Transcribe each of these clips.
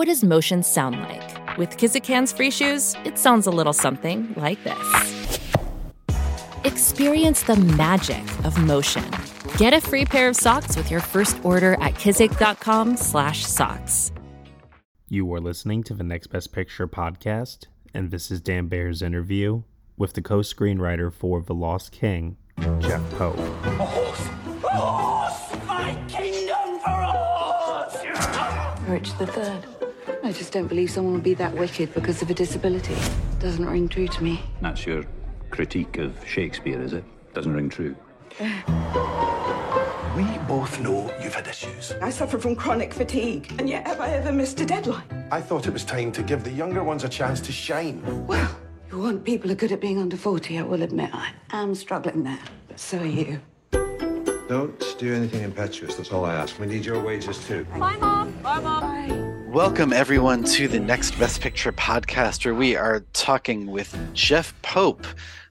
What does motion sound like? With Kizik's hands free shoes, it sounds a little something like this. Experience the magic of motion. Get a free pair of socks with your first order at kizik.com/socks. You are listening to the Next Best Picture podcast, and this is Dan Baer's interview with the co-screenwriter for The Lost King, Jeff Pope. My kingdom for us! Richard the Third. I just don't believe someone would be that wicked because of a disability. Doesn't ring true to me. That's your critique of Shakespeare, is it? Doesn't ring true. We both know you've had issues. I suffer from chronic fatigue, and yet have I ever missed a deadline? I thought it was time to give the younger ones a chance to shine. Well, you want people who are good at being under 40, I will admit I am struggling there. But so are you. Don't do anything impetuous, that's all I ask. We need your wages too. Bye, Mom. Bye, Mom. Welcome, everyone, to the Next Best Picture podcast, where we are talking with Jeff Pope,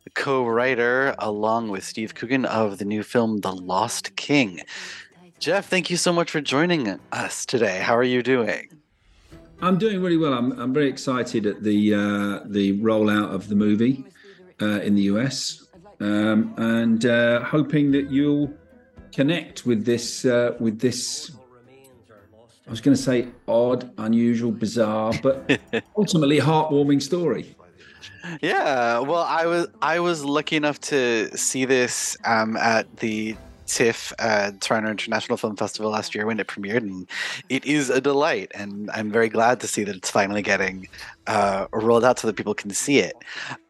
the co writer, along with Steve Coogan of the new film, The Lost King. Jeff, thank you so much for joining us today. How are you doing? I'm doing really well. I'm, I'm very excited at the uh, the rollout of the movie uh, in the US, um, and uh, hoping that you'll connect with this uh, with this. I was going to say odd, unusual, bizarre, but ultimately heartwarming story. Yeah, well, I was I was lucky enough to see this um, at the TIFF uh, Toronto International Film Festival last year when it premiered, and it is a delight. And I'm very glad to see that it's finally getting uh, rolled out so that people can see it.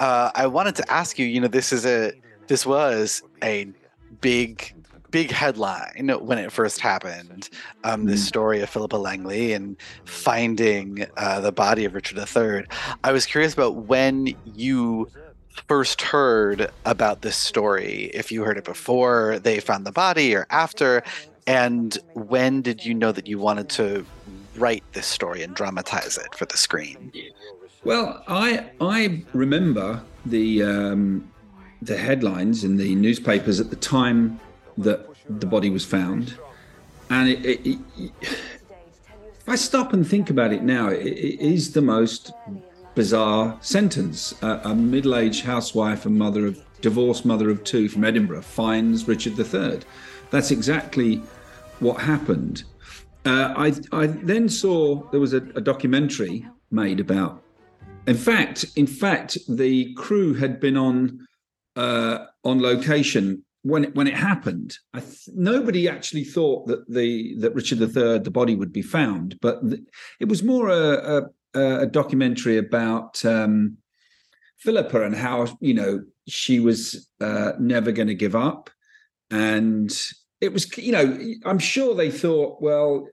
Uh, I wanted to ask you, you know, this is a this was a big big headline when it first happened. Um, the story of Philippa Langley and finding uh, the body of Richard III. I was curious about when you first heard about this story. If you heard it before they found the body or after, and when did you know that you wanted to write this story and dramatize it for the screen? Well, I I remember the um, the headlines in the newspapers at the time that the body was found, and it, it, it, if I stop and think about it now, it, is the most bizarre sentence. A middle-aged housewife and mother of divorced mother of two from Edinburgh finds Richard III. That's exactly what happened. Uh, I, I then saw there was a, a documentary made about. In fact, in fact, the crew had been on uh, on location when it, when it happened. Th- nobody actually thought that the that Richard III, the body, would be found, but th- it was more a, a, a documentary about um, Philippa and how you know she was uh, never going to give up, and it was you know I'm sure they thought well.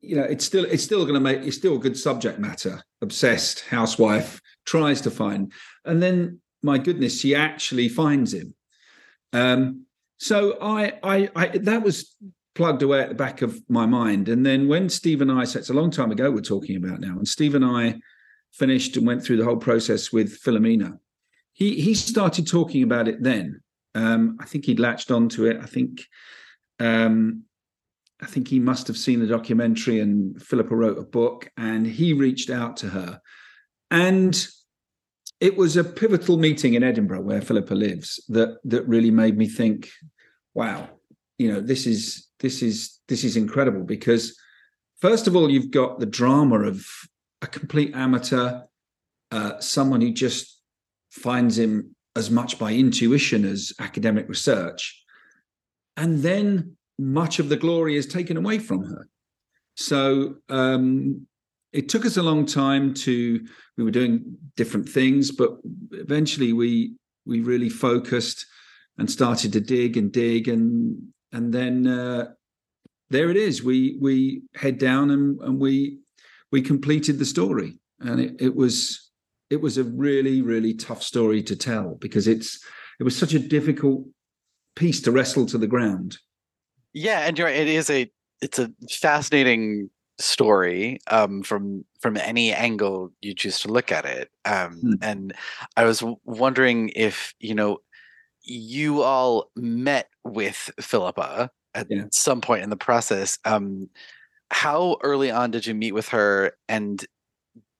You know, it's still it's still going to make it's still a good subject matter. Obsessed housewife tries to find, and then my goodness, she actually finds him. Um, so I, I, I, that was plugged away at the back of my mind. And then when Steve and I, so it's a long time ago we're talking about now, and Steve and I finished and went through the whole process with Philomena, he he started talking about it then. Um, I think he'd latched onto it. I think um, I think he must have seen the documentary and Philippa wrote a book and he reached out to her. And it was a pivotal meeting in Edinburgh where Philippa lives that that really made me think, wow, you know, this is this is this is incredible because first of all, you've got the drama of a complete amateur, uh, someone who just finds him as much by intuition as academic research, and then much of the glory is taken away from her. So um, it took us a long time to we were doing different things but eventually we we really focused and started to dig and dig and and then uh, there it is we we head down and and we we completed the story, and it, it was it was a really really tough story to tell because it's it was such a difficult piece to wrestle to the ground. Yeah, and you're, it is a it's a fascinating story um, from from any angle you choose to look at it. Um, Hmm. And I was w- wondering if you know you all met with Philippa at Yeah. some point in the process. Um, how early on did you meet with her, and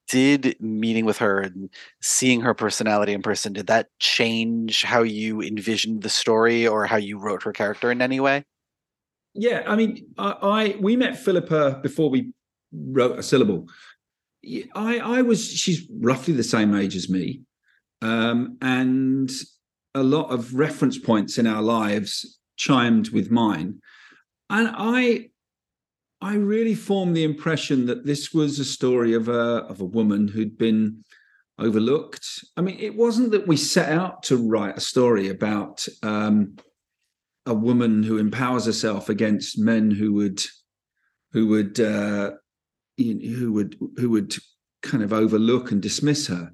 did meeting with her and seeing her personality in person did that change how you envisioned the story or how you wrote her character in any way? Yeah, I mean, I, I we met Philippa before we wrote a syllable. I I was she's roughly the same age as me, um, and a lot of reference points in our lives chimed with mine, and I I really formed the impression that this was a story of a of a woman who'd been overlooked. I mean, it wasn't that we set out to write a story about um, a woman who empowers herself against men who would who would uh, who would who would kind of overlook and dismiss her.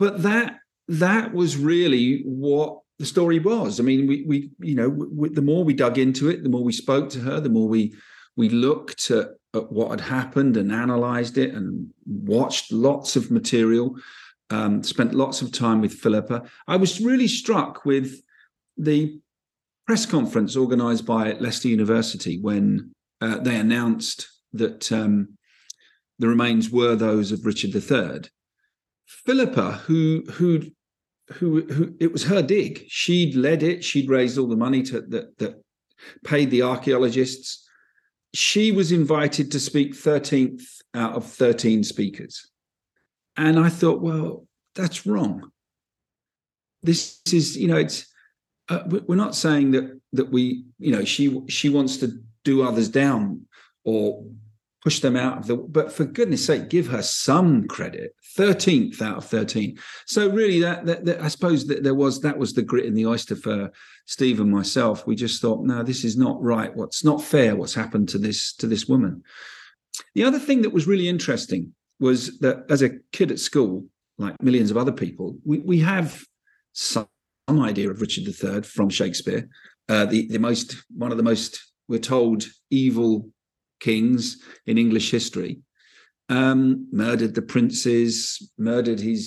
But that that was really what the story was. I mean, we we you know we, the more we dug into it, the more we spoke to her, the more we we looked at, at what had happened and analyzed it and watched lots of material. Um, spent lots of time with Philippa. I was really struck with the press conference organized by Leicester University when uh, they announced that um, the remains were those of Richard III. Philippa, who who who who it was her dig. She'd led it. She'd raised all the money to that that paid the archaeologists. She was invited to speak 13th out of 13 speakers. And I thought, well, that's wrong. This is, you know, it's uh, we- we're not saying that that we, you know, she she wants to do others down or push them out of the. But for goodness' sake, give her some credit. Thirteenth out of thirteen. So really, that, that, that I suppose that there was that was the grit in the oyster for Steve and myself. We just thought, no, this is not right. What's not fair? What's happened to this to this woman? The other thing that was really interesting was that as a kid at school, like millions of other people, we, we have some, some idea of Richard III from Shakespeare. Uh, the the most one of the most we're told evil kings in English history. Um, murdered the princes, murdered his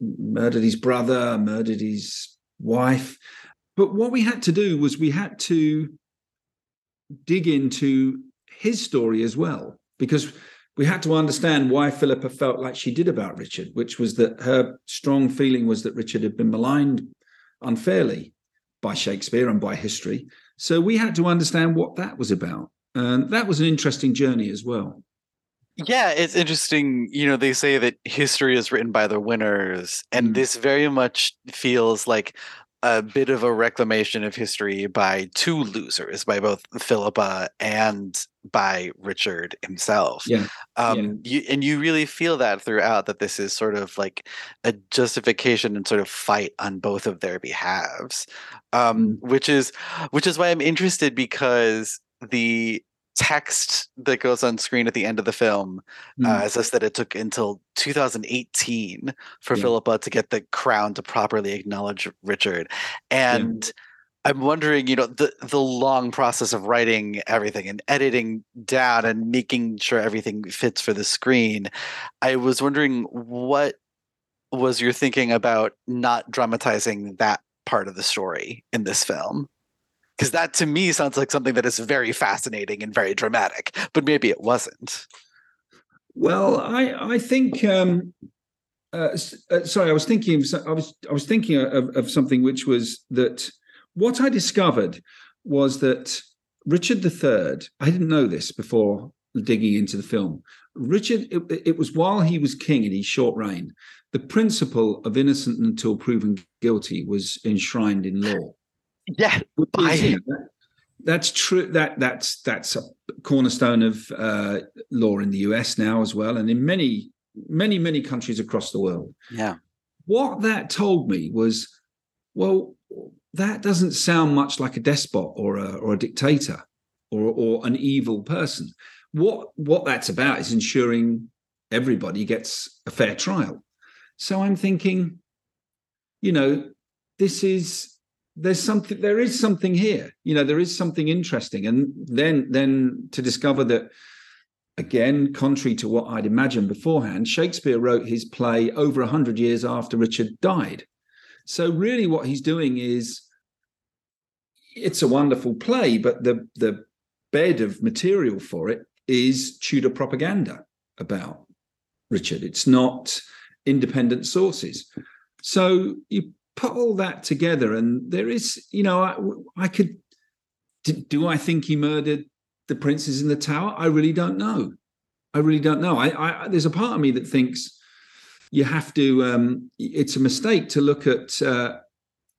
murdered his brother, murdered his wife. But what we had to do was we had to dig into his story as well, because we had to understand why Philippa felt like she did about Richard, which was that her strong feeling was that Richard had been maligned unfairly by Shakespeare and by history. So we had to understand what that was about. And that was an interesting journey as well. Yeah, it's interesting. You know, they say that history is written by the winners, and Mm. this very much feels like a bit of a reclamation of history by two losers, by both Philippa and by Richard himself. Yeah. Um, You, and you really feel that throughout that this is sort of like a justification and sort of fight on both of their behalves, um, which is which is why I'm interested because the text that goes on screen at the end of the film uh, Mm. says that it took until 2018 for Yeah. Philippa to get the crown to properly acknowledge Richard. And I'm wondering, you know, the the long process of writing everything and editing down and making sure everything fits for the screen. I was wondering what was your thinking about not dramatizing that part of the story in this film? Because that to me sounds like something that is very fascinating and very dramatic, but maybe it wasn't. Well, I I think. Um, uh, uh, sorry, I was thinking. I was I was thinking of, of something which was that what I discovered was that Richard III. I didn't know this before digging into the film. Richard, it, it was while he was king in his short reign, the principle of innocent until proven guilty was enshrined in law. Yeah, I- that's true. That that's that's a cornerstone of uh, law in the US now as well, and in many many many countries across the world. yeah. What that told me was, well, that doesn't sound much like a despot or a or a dictator or or an evil person. what what that's about is ensuring everybody gets a fair trial. So I'm thinking, you know, this is there's something there is something here. You know, there is something interesting. And then then to discover that again, contrary to what I'd imagined beforehand, Shakespeare wrote his play over 100 years after Richard died. So, really, what he's doing is it's a wonderful play, but the, the bed of material for it is Tudor propaganda about Richard. It's not independent sources. So, you put all that together, and there is, you know, I, I could. Do, I think he murdered the princes in the tower? I really don't know. I really don't know. I, I there's a part of me that thinks you have to. Um, it's a mistake to look at uh,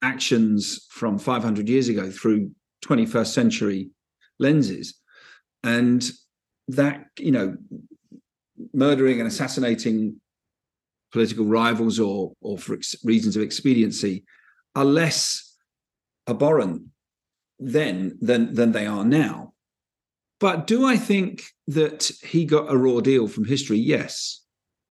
actions from 500 years ago through 21st century lenses, and that you know, murdering and assassinating political rivals or or for ex- reasons of expediency are less abhorrent then than than they are now but do I think that he got a raw deal from history? Yes.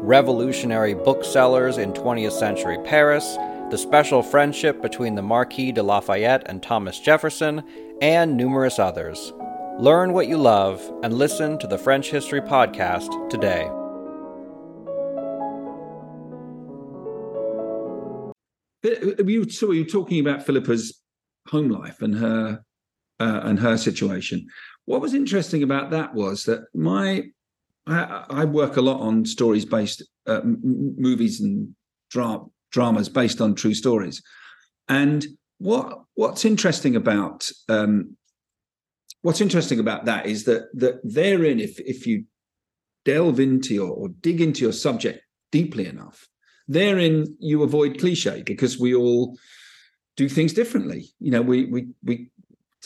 revolutionary booksellers in 20th century Paris, the special friendship between the Marquis de Lafayette and Thomas Jefferson, and numerous others. Learn what you love and listen to the French History Podcast today. You, so you talking about Philippa's home life and her uh, and her situation. What was interesting about that was that my I, I work a lot on stories based uh, m- movies and dra- dramas based on true stories, and what what's interesting about um, what's interesting about that is that that therein, if if you delve into your or dig into your subject deeply enough, therein you avoid cliche because we all do things differently. You know, we we we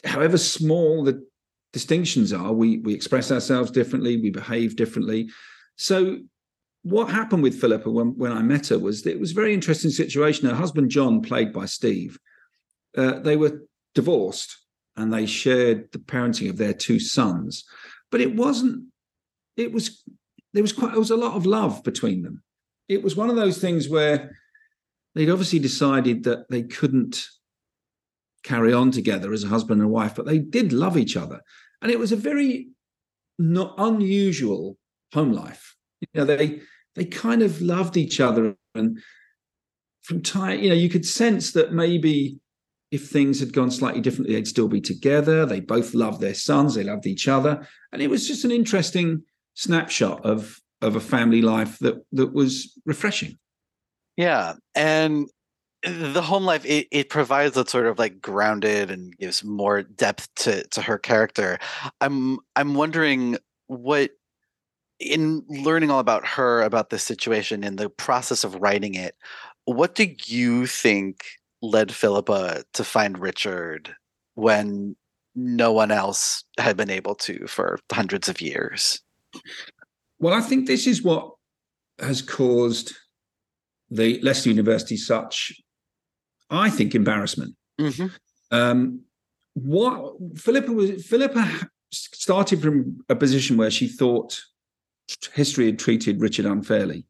however small the distinctions are, we we express ourselves differently, we behave differently. So what happened with Philippa when, when I met her was that it was a very interesting situation. Her husband John, played by Steve, uh, they were divorced and they shared the parenting of their two sons. But it wasn't. It was there was quite there was a lot of love between them. It was one of those things where they'd obviously decided that they couldn't carry on together as a husband and wife, but they did love each other. And it was a very not unusual home life. You know, they they kind of loved each other and from time, you know, you could sense that maybe if things had gone slightly differently, they'd still be together. They both loved their sons, they loved each other. And it was just an interesting snapshot of of a family life that that was refreshing. Yeah, and the home life it, it provides that sort of like grounded and gives more depth to to her character. I'm I'm wondering what in learning all about her about this situation in the process of writing it, what do you think led Philippa to find Richard when no one else had been able to for hundreds of years? Well, I think this is what has caused the Leicester University such, I think, embarrassment. Mm-hmm. Um, what Philippa was Philippa started from a position where she thought history had treated Richard unfairly.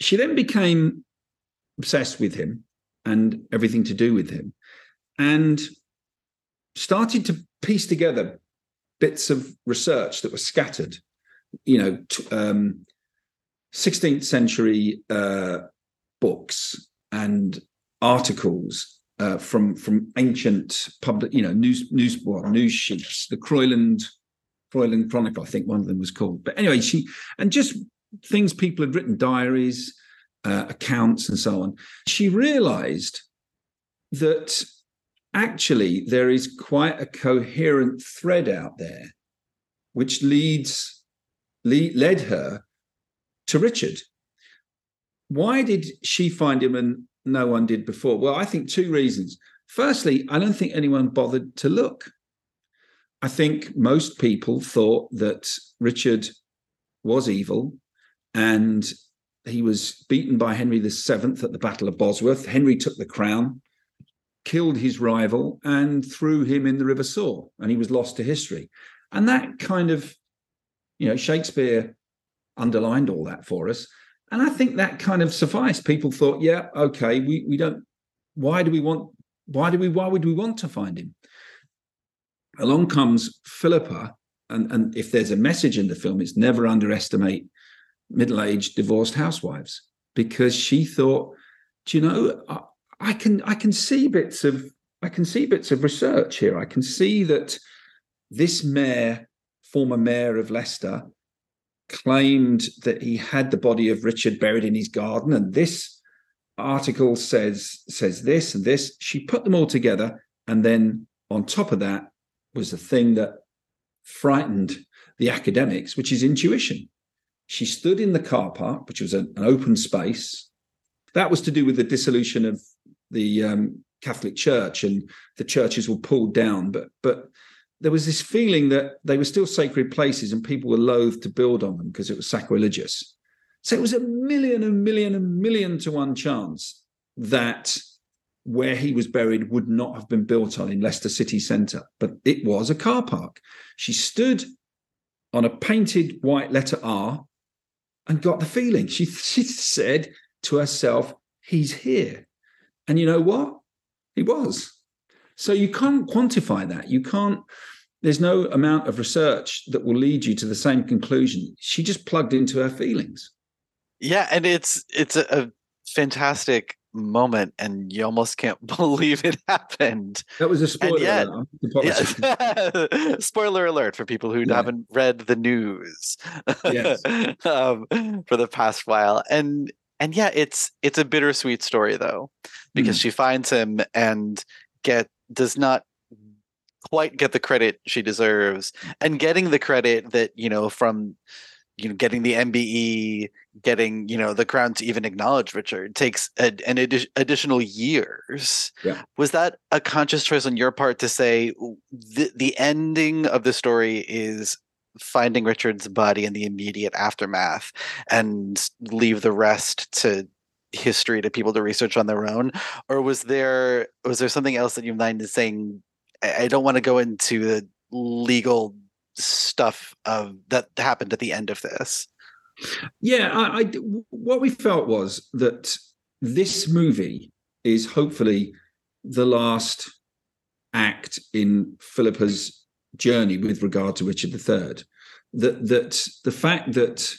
She then became obsessed with him and everything to do with him, and started to piece together bits of research that were scattered. You know, t- um, 16th century uh, books and articles uh, from from ancient public, you know, news news well, news sheets, the Croyland Croyland Chronicle, I think one of them was called. But anyway, she and just things people had written, diaries, uh, accounts, and so on. She realised that actually there is quite a coherent thread out there, which leads lead, led her to Richard. Why did she find him and no one did before? Well, I think two reasons. Firstly, I don't think anyone bothered to look. I think most people thought that Richard was evil and he was beaten by Henry VII at the Battle of Bosworth. Henry took the crown, killed his rival, and threw him in the River Soar, and he was lost to history. And that kind of, you know, Shakespeare underlined all that for us. And I think that kind of sufficed. People thought, yeah, okay, we, we don't, why do we want, why do we, why would we want to find him? Along comes Philippa, and, and if there's a message in the film, it's never underestimate middle-aged divorced housewives because she thought, do you know, I, I can I can see bits of I can see bits of research here. I can see that this mayor, former mayor of Leicester, claimed that he had the body of Richard buried in his garden, and this article says says this and this. She put them all together, and then on top of that was the thing that frightened the academics, which is intuition. She stood in the car park, which was an, open space. That was to do with the dissolution of the um, Catholic Church, and the churches were pulled down. But but there was this feeling that they were still sacred places, and people were loath to build on them because it was sacrilegious. So it was a million and million and million to one chance that where he was buried would not have been built on in Leicester city centre, but it was a car park. She stood on a painted white letter R and got the feeling. She, she said to herself, He's here. And you know what? He was. So you can't quantify that. You can't, there's no amount of research that will lead you to the same conclusion. She just plugged into her feelings. Yeah, and it's it's a, fantastic moment and you almost can't believe it happened. That was a spoiler yet, alert. Yeah, spoiler alert for people who yeah. haven't read the news yes. um, for the past while. And and yeah, it's it's a bittersweet story though, because mm. she finds him and get does not quite get the credit she deserves and getting the credit that you know from you know getting the MBE, getting you know the crown to even acknowledge Richard takes a, an adi- additional years. Yeah. Was that a conscious choice on your part to say the the ending of the story is finding Richard's body in the immediate aftermath and leave the rest to history to people to research on their own or was there was there something else that you mind is saying I don't want to go into the legal stuff of that happened at the end of this. Yeah, I, I, what we felt was that this movie is hopefully the last act in Philippa's journey with regard to Richard III. That that the fact that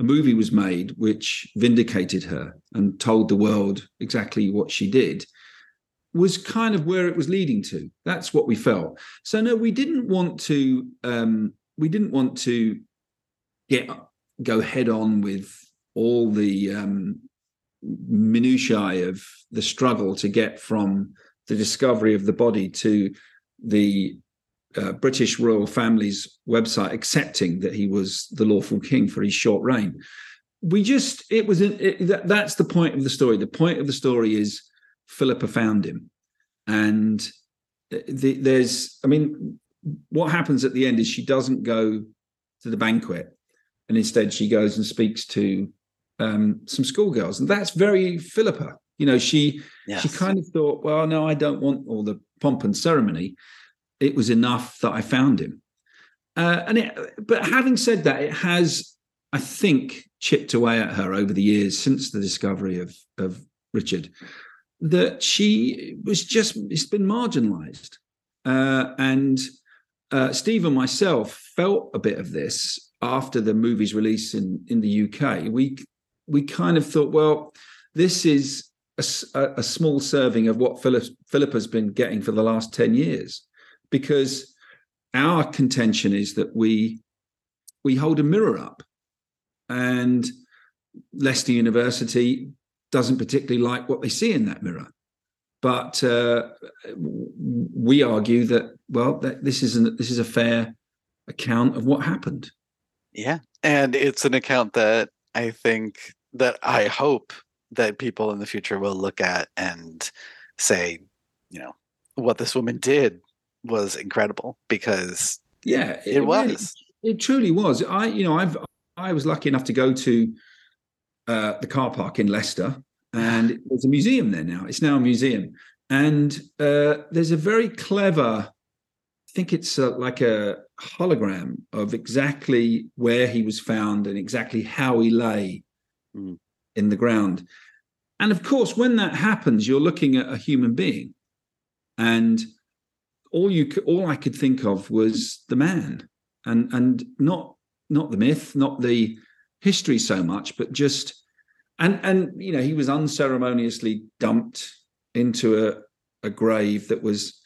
a movie was made which vindicated her and told the world exactly what she did was kind of where it was leading to. That's what we felt. So no, we didn't want to. Um, we didn't want to get go head on with all the um, minutiae of the struggle to get from the discovery of the body to the uh, British royal family's website accepting that he was the lawful king for his short reign. We just it was it, that, that's the point of the story. The point of the story is Philippa found him. And the, there's, I mean, what happens at the end is she doesn't go to the banquet, and instead she goes and speaks to um, some schoolgirls, and that's very Philippa. You know, she yes. she kind of thought, well, no, I don't want all the pomp and ceremony. It was enough that I found him. Uh, and it, but having said that, it has, I think, chipped away at her over the years since the discovery of of Richard that she was just it's been marginalized. Uh, and uh, steve and myself felt a bit of this after the movie's release in in the uk we we kind of thought well this is a, a small serving of what Philip, Philip has been getting for the last 10 years because our contention is that we we hold a mirror up and Leicester University doesn't particularly like what they see in that mirror. But uh, we argue that well, that this is an, this is a fair account of what happened. Yeah, and it's an account that I think that I hope that people in the future will look at and say, you know, what this woman did was incredible because yeah, it, it was. Really, it truly was. I, you know, I've I was lucky enough to go to uh, the car park in Leicester, and there's a museum there now. It's now a museum, and uh, there's a very clever. I think it's uh, like a hologram of exactly where he was found and exactly how he lay mm. in the ground. And of course, when that happens, you're looking at a human being, and all you all I could think of was the man, and and not not the myth, not the history so much, but just and and you know he was unceremoniously dumped into a a grave that was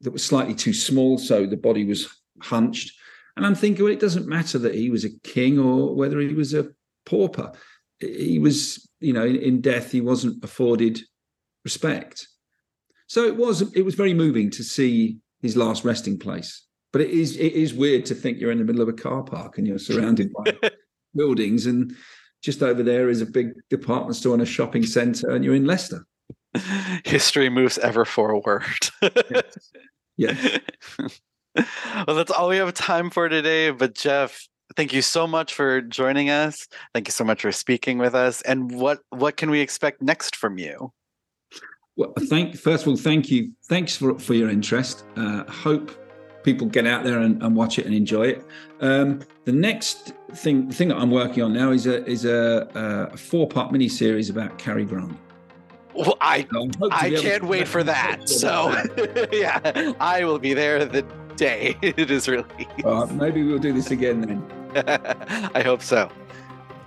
that was slightly too small, so the body was hunched. And I'm thinking, well, it doesn't matter that he was a king or whether he was a pauper. He was, you know, in, in death, he wasn't afforded respect. So it was it was very moving to see his last resting place. But it is it is weird to think you're in the middle of a car park and you're surrounded by buildings, and just over there is a big department store and a shopping centre, and you're in Leicester. History moves ever forward. yes. well, that's all we have time for today. But Jeff, thank you so much for joining us. Thank you so much for speaking with us. And what what can we expect next from you? Well, thank first of all, thank you. Thanks for for your interest. Uh, hope people get out there and, and watch it and enjoy it. Um, the next thing thing that I'm working on now is a is a, a four part mini series about Cary Grant. Well, I I can't wait for that. So yeah, I will be there the day it is released. Uh, maybe we'll do this again then. I hope so.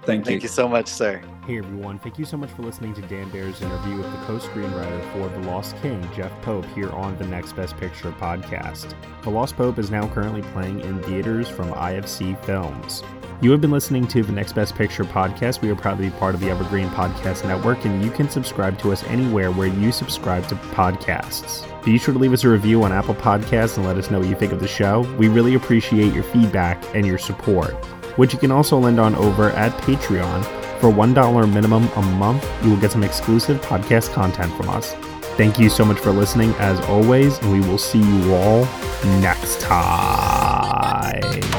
Thank you. Thank you so much, sir. Hey everyone, thank you so much for listening to Dan Bear's interview with the co-screenwriter for The Lost King, Jeff Pope, here on the Next Best Picture podcast. The Lost Pope is now currently playing in theaters from IFC Films. You have been listening to the Next Best Picture podcast. We are proud to be part of the Evergreen Podcast Network, and you can subscribe to us anywhere where you subscribe to podcasts. Be sure to leave us a review on Apple Podcasts and let us know what you think of the show. We really appreciate your feedback and your support, which you can also lend on over at Patreon for $1 minimum a month, you will get some exclusive podcast content from us. Thank you so much for listening, as always, and we will see you all next time.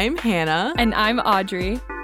I'm Hannah. And I'm Audrey.